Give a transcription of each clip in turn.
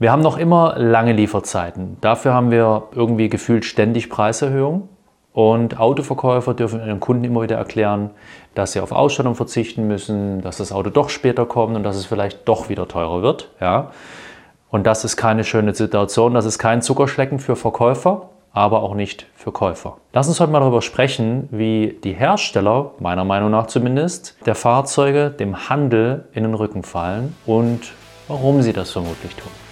Wir haben noch immer lange Lieferzeiten. Dafür haben wir irgendwie gefühlt ständig Preiserhöhungen. Und Autoverkäufer dürfen ihren Kunden immer wieder erklären, dass sie auf Ausstattung verzichten müssen, dass das Auto doch später kommt und dass es vielleicht doch wieder teurer wird. Ja? Und das ist keine schöne Situation. Das ist kein Zuckerschlecken für Verkäufer, aber auch nicht für Käufer. Lass uns heute mal darüber sprechen, wie die Hersteller, meiner Meinung nach zumindest, der Fahrzeuge dem Handel in den Rücken fallen und warum sie das vermutlich tun.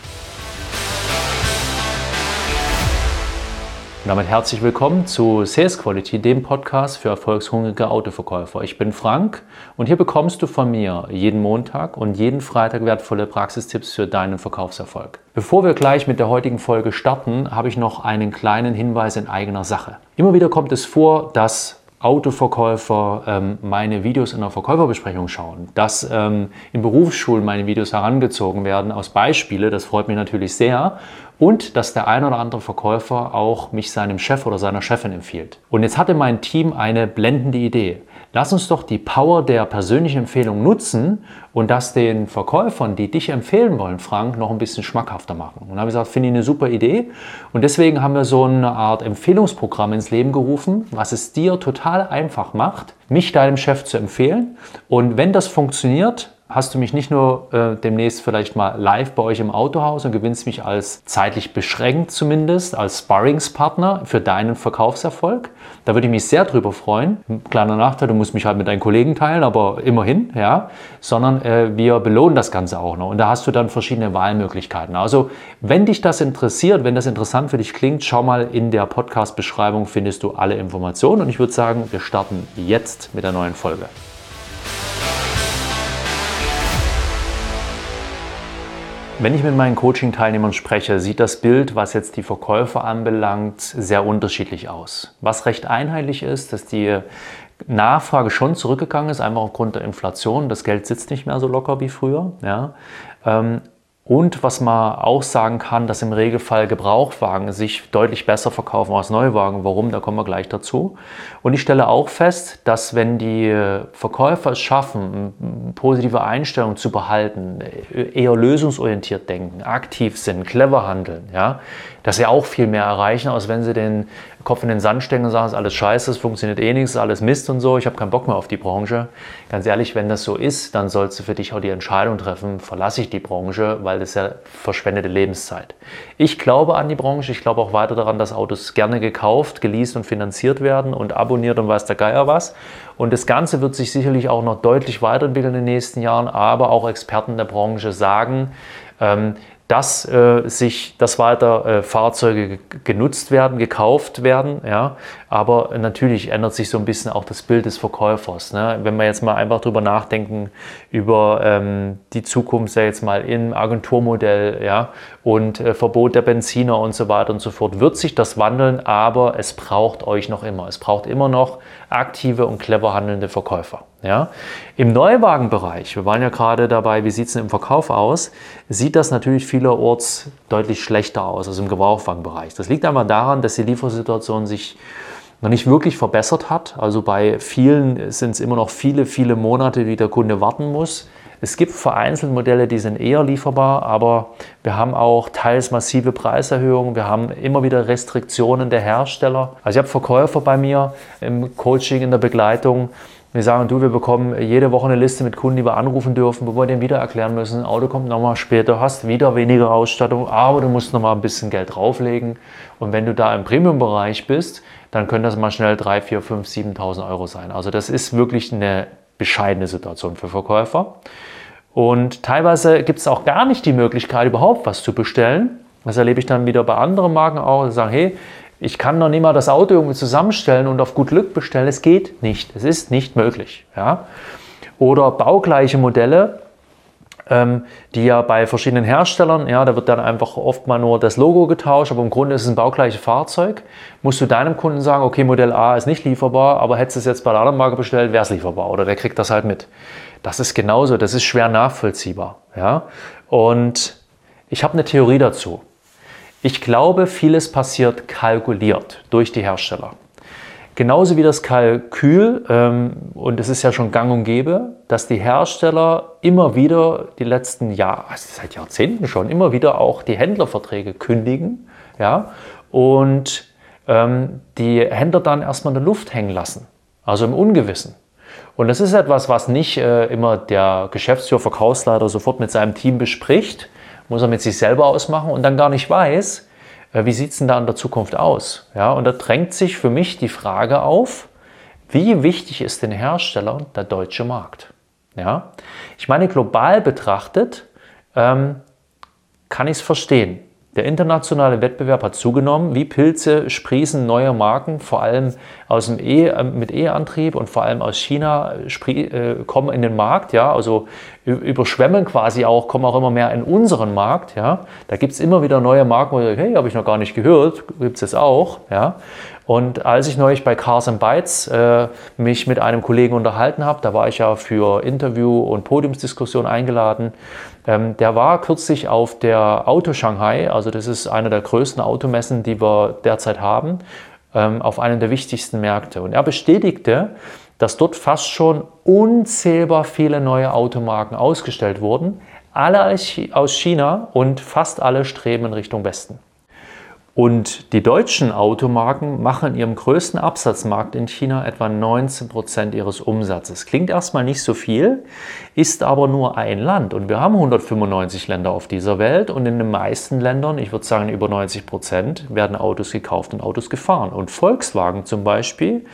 Und damit herzlich willkommen zu Sales Quality, dem Podcast für erfolgshungrige Autoverkäufer. Ich bin Frank und hier bekommst du von mir jeden Montag und jeden Freitag wertvolle Praxistipps für deinen Verkaufserfolg. Bevor wir gleich mit der heutigen Folge starten, habe ich noch einen kleinen Hinweis in eigener Sache. Immer wieder kommt es vor, dass Autoverkäufer ähm, meine Videos in der Verkäuferbesprechung schauen, dass ähm, in Berufsschulen meine Videos herangezogen werden aus Beispiele, das freut mich natürlich sehr, und dass der ein oder andere Verkäufer auch mich seinem Chef oder seiner Chefin empfiehlt. Und jetzt hatte mein Team eine blendende Idee. Lass uns doch die Power der persönlichen Empfehlung nutzen und das den Verkäufern, die dich empfehlen wollen, Frank, noch ein bisschen schmackhafter machen. Und dann habe ich gesagt, finde ich eine super Idee. Und deswegen haben wir so eine Art Empfehlungsprogramm ins Leben gerufen, was es dir total einfach macht, mich deinem Chef zu empfehlen. Und wenn das funktioniert, hast du mich nicht nur äh, demnächst vielleicht mal live bei euch im Autohaus und gewinnst mich als zeitlich beschränkt zumindest, als Sparringspartner für deinen Verkaufserfolg. Da würde ich mich sehr drüber freuen. Kleiner Nachteil, du musst mich halt mit deinen Kollegen teilen, aber immerhin, ja. Sondern äh, wir belohnen das Ganze auch noch. Und da hast du dann verschiedene Wahlmöglichkeiten. Also, wenn dich das interessiert, wenn das interessant für dich klingt, schau mal in der Podcast-Beschreibung, findest du alle Informationen. Und ich würde sagen, wir starten jetzt mit der neuen Folge. Wenn ich mit meinen Coaching-Teilnehmern spreche, sieht das Bild, was jetzt die Verkäufer anbelangt, sehr unterschiedlich aus. Was recht einheitlich ist, dass die Nachfrage schon zurückgegangen ist, einfach aufgrund der Inflation. Das Geld sitzt nicht mehr so locker wie früher. Ja. Und was man auch sagen kann, dass im Regelfall Gebrauchtwagen sich deutlich besser verkaufen als Neuwagen. Warum? Da kommen wir gleich dazu. Und ich stelle auch fest, dass wenn die Verkäufer es schaffen, positive Einstellung zu behalten, eher lösungsorientiert denken, aktiv sind, clever handeln, ja, dass sie auch viel mehr erreichen, als wenn sie den Kopf in den Sand stecken und sagen, es ist alles scheiße, es funktioniert eh nichts, es ist alles Mist und so, ich habe keinen Bock mehr auf die Branche. Ganz ehrlich, wenn das so ist, dann sollst du für dich auch die Entscheidung treffen, verlasse ich die Branche, weil das ist ja verschwendete Lebenszeit. Ich glaube an die Branche, ich glaube auch weiter daran, dass Autos gerne gekauft, geleast und finanziert werden und abonniert und weiß der Geier was. Und das Ganze wird sich sicherlich auch noch deutlich weiterentwickeln in den nächsten Jahren, aber auch Experten der Branche sagen, ähm, dass äh, sich, dass weiter äh, Fahrzeuge genutzt werden, gekauft werden, ja. Aber natürlich ändert sich so ein bisschen auch das Bild des Verkäufers. Ne? Wenn wir jetzt mal einfach drüber nachdenken über ähm, die Zukunft, ja jetzt mal im Agenturmodell, ja, und äh, Verbot der Benziner und so weiter und so fort, wird sich das wandeln, aber es braucht euch noch immer. Es braucht immer noch aktive und clever handelnde Verkäufer. Ja? Im Neuwagenbereich, wir waren ja gerade dabei, wie sieht es im Verkauf aus, sieht das natürlich vielerorts deutlich schlechter aus als im Gebrauchwagenbereich. Das liegt einmal daran, dass die Liefersituation sich noch nicht wirklich verbessert hat. Also bei vielen sind es immer noch viele, viele Monate, die der Kunde warten muss. Es gibt vereinzelt Modelle, die sind eher lieferbar, aber wir haben auch teils massive Preiserhöhungen. Wir haben immer wieder Restriktionen der Hersteller. Also ich habe Verkäufer bei mir im Coaching, in der Begleitung. Wir sagen, du, wir bekommen jede Woche eine Liste mit Kunden, die wir anrufen dürfen, wo wir denen wieder erklären müssen, Auto kommt nochmal später, hast wieder weniger Ausstattung, aber du musst nochmal ein bisschen Geld drauflegen. Und wenn du da im Premium-Bereich bist, dann können das mal schnell 3, 4, 5, 7.000 Euro sein. Also das ist wirklich eine bescheidene Situation für Verkäufer. Und teilweise gibt es auch gar nicht die Möglichkeit, überhaupt was zu bestellen. Das erlebe ich dann wieder bei anderen Marken auch. Die sagen, hey, ich kann noch nicht mal das Auto irgendwie zusammenstellen und auf gut Glück bestellen. Es geht nicht. Es ist nicht möglich. Ja? Oder baugleiche Modelle, ähm, die ja bei verschiedenen Herstellern, ja, da wird dann einfach oft mal nur das Logo getauscht, aber im Grunde ist es ein baugleiches Fahrzeug. Musst du deinem Kunden sagen, okay, Modell A ist nicht lieferbar, aber hättest du es jetzt bei der anderen Marke bestellt, wäre es lieferbar oder der kriegt das halt mit. Das ist genauso, das ist schwer nachvollziehbar. Ja? Und ich habe eine Theorie dazu. Ich glaube, vieles passiert kalkuliert durch die Hersteller. Genauso wie das Kalkül, ähm, und es ist ja schon gang und gäbe, dass die Hersteller immer wieder die letzten Jahre, also seit Jahrzehnten schon, immer wieder auch die Händlerverträge kündigen ja, und ähm, die Händler dann erstmal in der Luft hängen lassen, also im Ungewissen. Und das ist etwas, was nicht äh, immer der Geschäftsführer, Verkaufsleiter sofort mit seinem Team bespricht, muss er mit sich selber ausmachen und dann gar nicht weiß, äh, wie sieht es denn da in der Zukunft aus? Ja, und da drängt sich für mich die Frage auf, wie wichtig ist den Herstellern der deutsche Markt? Ja, ich meine, global betrachtet ähm, kann ich es verstehen. Der internationale Wettbewerb hat zugenommen. Wie Pilze sprießen neue Marken, vor allem aus dem e, äh, mit E-Antrieb und vor allem aus China äh, kommen in den Markt. Ja, also überschwemmen quasi auch, kommen auch immer mehr in unseren Markt. Ja, da gibt es immer wieder neue Marken, wo ich hey, habe ich noch gar nicht gehört, gibt es auch. Ja, und als ich neulich bei Cars and Bytes äh, mich mit einem Kollegen unterhalten habe, da war ich ja für Interview und Podiumsdiskussion eingeladen, ähm, der war kürzlich auf der Auto Shanghai, also das ist eine der größten Automessen, die wir derzeit haben, ähm, auf einem der wichtigsten Märkte. Und er bestätigte, dass dort fast schon unzählbar viele neue Automarken ausgestellt wurden, alle aus China und fast alle streben in Richtung Westen. Und die deutschen Automarken machen in ihrem größten Absatzmarkt in China etwa 19 Prozent ihres Umsatzes. Klingt erstmal nicht so viel, ist aber nur ein Land. Und wir haben 195 Länder auf dieser Welt und in den meisten Ländern, ich würde sagen über 90 Prozent, werden Autos gekauft und Autos gefahren. Und Volkswagen zum Beispiel,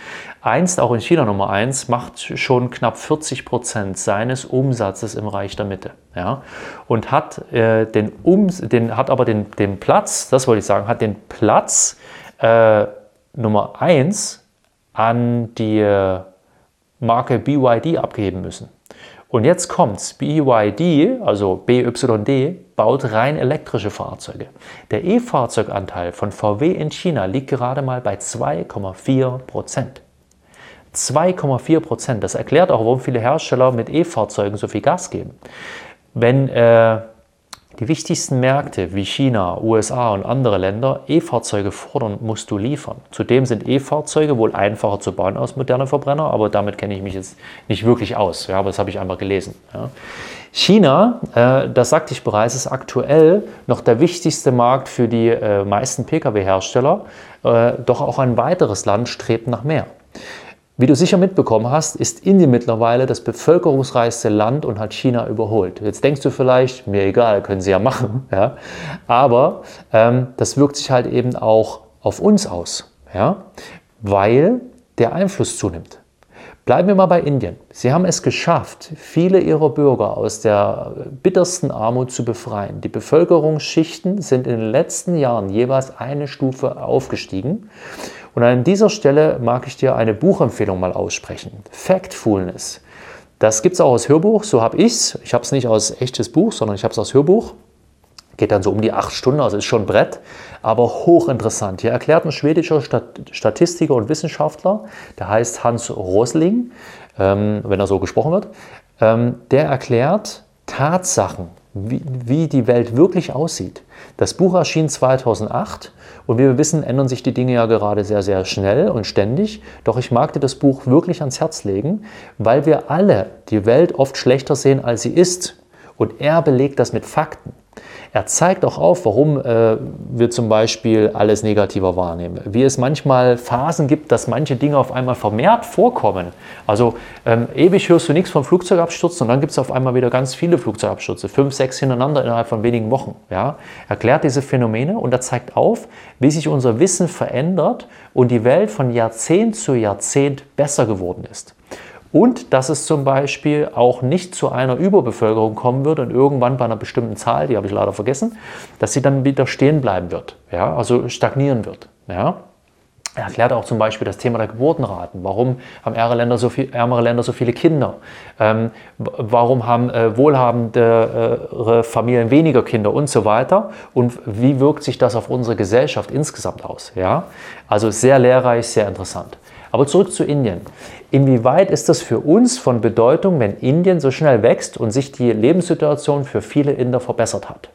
einst auch in China Nummer eins, macht schon knapp 40 Prozent seines Umsatzes im Reich der Mitte. Ja? Und hat, äh, den, um, den, hat aber den, den Platz, das wollte ich sagen, hat den Platz äh, Nummer eins an die äh, Marke BYD abgeben müssen. Und jetzt kommt's. BYD, also BYD, baut rein elektrische Fahrzeuge. Der E-Fahrzeuganteil von VW in China liegt gerade mal bei 2,4 Prozent. 2,4 Prozent. Das erklärt auch, warum viele Hersteller mit E-Fahrzeugen so viel Gas geben. Wenn äh, die wichtigsten Märkte wie China, USA und andere Länder E-Fahrzeuge fordern, musst du liefern. Zudem sind E-Fahrzeuge wohl einfacher zu bauen als moderne Verbrenner, aber damit kenne ich mich jetzt nicht wirklich aus. Ja, aber das habe ich einfach gelesen. Ja. China, äh, das sagte ich bereits, ist aktuell noch der wichtigste Markt für die äh, meisten Pkw-Hersteller. Äh, doch auch ein weiteres Land strebt nach mehr. Wie du sicher mitbekommen hast, ist Indien mittlerweile das bevölkerungsreichste Land und hat China überholt. Jetzt denkst du vielleicht, mir egal, können sie ja machen. Ja? Aber ähm, das wirkt sich halt eben auch auf uns aus, ja? weil der Einfluss zunimmt. Bleiben wir mal bei Indien. Sie haben es geschafft, viele ihrer Bürger aus der bittersten Armut zu befreien. Die Bevölkerungsschichten sind in den letzten Jahren jeweils eine Stufe aufgestiegen. Und an dieser Stelle mag ich dir eine Buchempfehlung mal aussprechen. Factfulness. Das gibt es auch als Hörbuch, so habe ich es. Ich habe es nicht als echtes Buch, sondern ich habe es als Hörbuch. Geht dann so um die acht Stunden, also ist schon Brett, aber hochinteressant. Hier erklärt ein schwedischer Statistiker und Wissenschaftler, der heißt Hans Rosling, ähm, wenn er so gesprochen wird, ähm, der erklärt Tatsachen, wie, wie die Welt wirklich aussieht. Das Buch erschien 2008 und wie wir wissen, ändern sich die Dinge ja gerade sehr, sehr schnell und ständig. Doch ich mag dir das Buch wirklich ans Herz legen, weil wir alle die Welt oft schlechter sehen, als sie ist. Und er belegt das mit Fakten. Er zeigt auch auf, warum äh, wir zum Beispiel alles negativer wahrnehmen. Wie es manchmal Phasen gibt, dass manche Dinge auf einmal vermehrt vorkommen. Also ähm, ewig hörst du nichts vom Flugzeugabsturz und dann gibt es auf einmal wieder ganz viele Flugzeugabstürze, fünf, sechs hintereinander innerhalb von wenigen Wochen. Ja? Erklärt diese Phänomene und er zeigt auf, wie sich unser Wissen verändert und die Welt von Jahrzehnt zu Jahrzehnt besser geworden ist. Und dass es zum Beispiel auch nicht zu einer Überbevölkerung kommen wird und irgendwann bei einer bestimmten Zahl, die habe ich leider vergessen, dass sie dann wieder stehen bleiben wird, ja, also stagnieren wird. Ja. Er erklärt auch zum Beispiel das Thema der Geburtenraten. Warum haben ärmere Länder so, viel, ärmere Länder so viele Kinder? Ähm, warum haben äh, wohlhabende äh, Familien weniger Kinder und so weiter? Und wie wirkt sich das auf unsere Gesellschaft insgesamt aus? Ja? Also sehr lehrreich, sehr interessant. Aber zurück zu Indien. Inwieweit ist das für uns von Bedeutung, wenn Indien so schnell wächst und sich die Lebenssituation für viele Inder verbessert hat?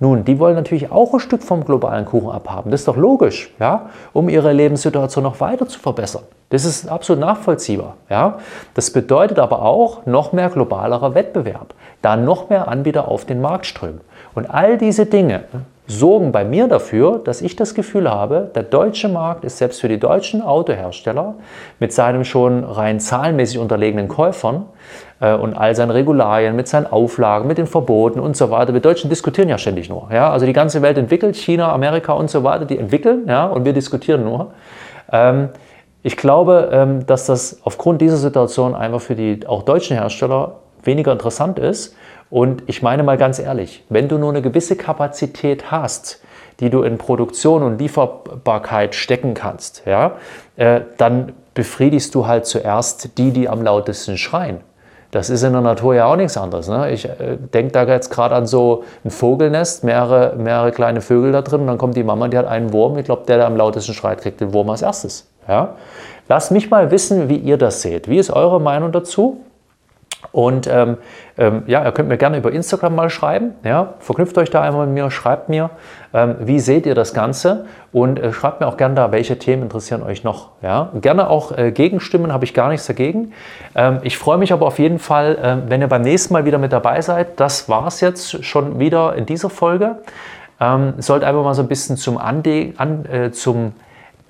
Nun, die wollen natürlich auch ein Stück vom globalen Kuchen abhaben. Das ist doch logisch, ja, um ihre Lebenssituation noch weiter zu verbessern. Das ist absolut nachvollziehbar. Ja? Das bedeutet aber auch noch mehr globalerer Wettbewerb, da noch mehr Anbieter auf den Markt strömen. Und all diese Dinge sorgen bei mir dafür, dass ich das Gefühl habe, der deutsche Markt ist selbst für die deutschen Autohersteller mit seinem schon rein zahlenmäßig unterlegenen Käufern äh, und all seinen Regularien, mit seinen Auflagen, mit den Verboten und so weiter. Wir Deutschen diskutieren ja ständig nur. Ja? Also die ganze Welt entwickelt, China, Amerika und so weiter, die entwickeln ja? und wir diskutieren nur. Ähm, ich glaube, ähm, dass das aufgrund dieser Situation einfach für die auch deutschen Hersteller weniger interessant ist und ich meine mal ganz ehrlich, wenn du nur eine gewisse Kapazität hast, die du in Produktion und Lieferbarkeit stecken kannst, ja, äh, dann befriedigst du halt zuerst die, die am lautesten schreien. Das ist in der Natur ja auch nichts anderes. Ne? Ich äh, denke da jetzt gerade an so ein Vogelnest, mehrere, mehrere kleine Vögel da drin, und dann kommt die Mama, die hat einen Wurm. Ich glaube, der, der am lautesten schreit, kriegt den Wurm als erstes. Ja? Lasst mich mal wissen, wie ihr das seht. Wie ist eure Meinung dazu? Und ähm, ähm, ja, ihr könnt mir gerne über Instagram mal schreiben. Ja? Verknüpft euch da einmal mit mir, schreibt mir, ähm, wie seht ihr das Ganze und äh, schreibt mir auch gerne da, welche Themen interessieren euch noch. Ja? Gerne auch äh, Gegenstimmen, habe ich gar nichts dagegen. Ähm, ich freue mich aber auf jeden Fall, äh, wenn ihr beim nächsten Mal wieder mit dabei seid. Das war es jetzt schon wieder in dieser Folge. Ähm, sollte einfach mal so ein bisschen zum, Ande an, äh, zum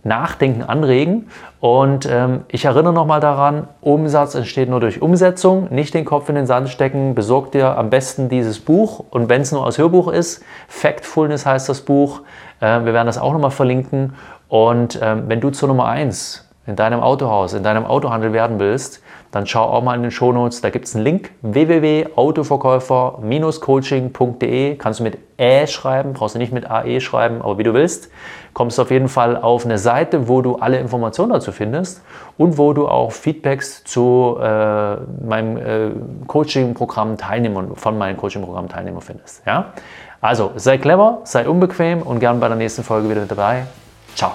Nachdenken anregen. Und ähm, ich erinnere nochmal daran, Umsatz entsteht nur durch Umsetzung, nicht den Kopf in den Sand stecken. Besorgt dir am besten dieses Buch und wenn es nur als Hörbuch ist, Factfulness heißt das Buch. Äh, wir werden das auch nochmal verlinken. Und ähm, wenn du zur Nummer 1 in deinem Autohaus, in deinem Autohandel werden willst, dann schau auch mal in den Shownotes, da gibt es einen Link www.autoverkäufer-coaching.de. Kannst du mit Ä schreiben, brauchst du nicht mit AE schreiben, aber wie du willst. Kommst du auf jeden Fall auf eine Seite, wo du alle Informationen dazu findest und wo du auch Feedbacks zu äh, meinem äh, Coaching-Programm Teilnehmern, von meinem Coaching-Programm Teilnehmer findest. Ja? Also sei clever, sei unbequem und gern bei der nächsten Folge wieder dabei. Ciao.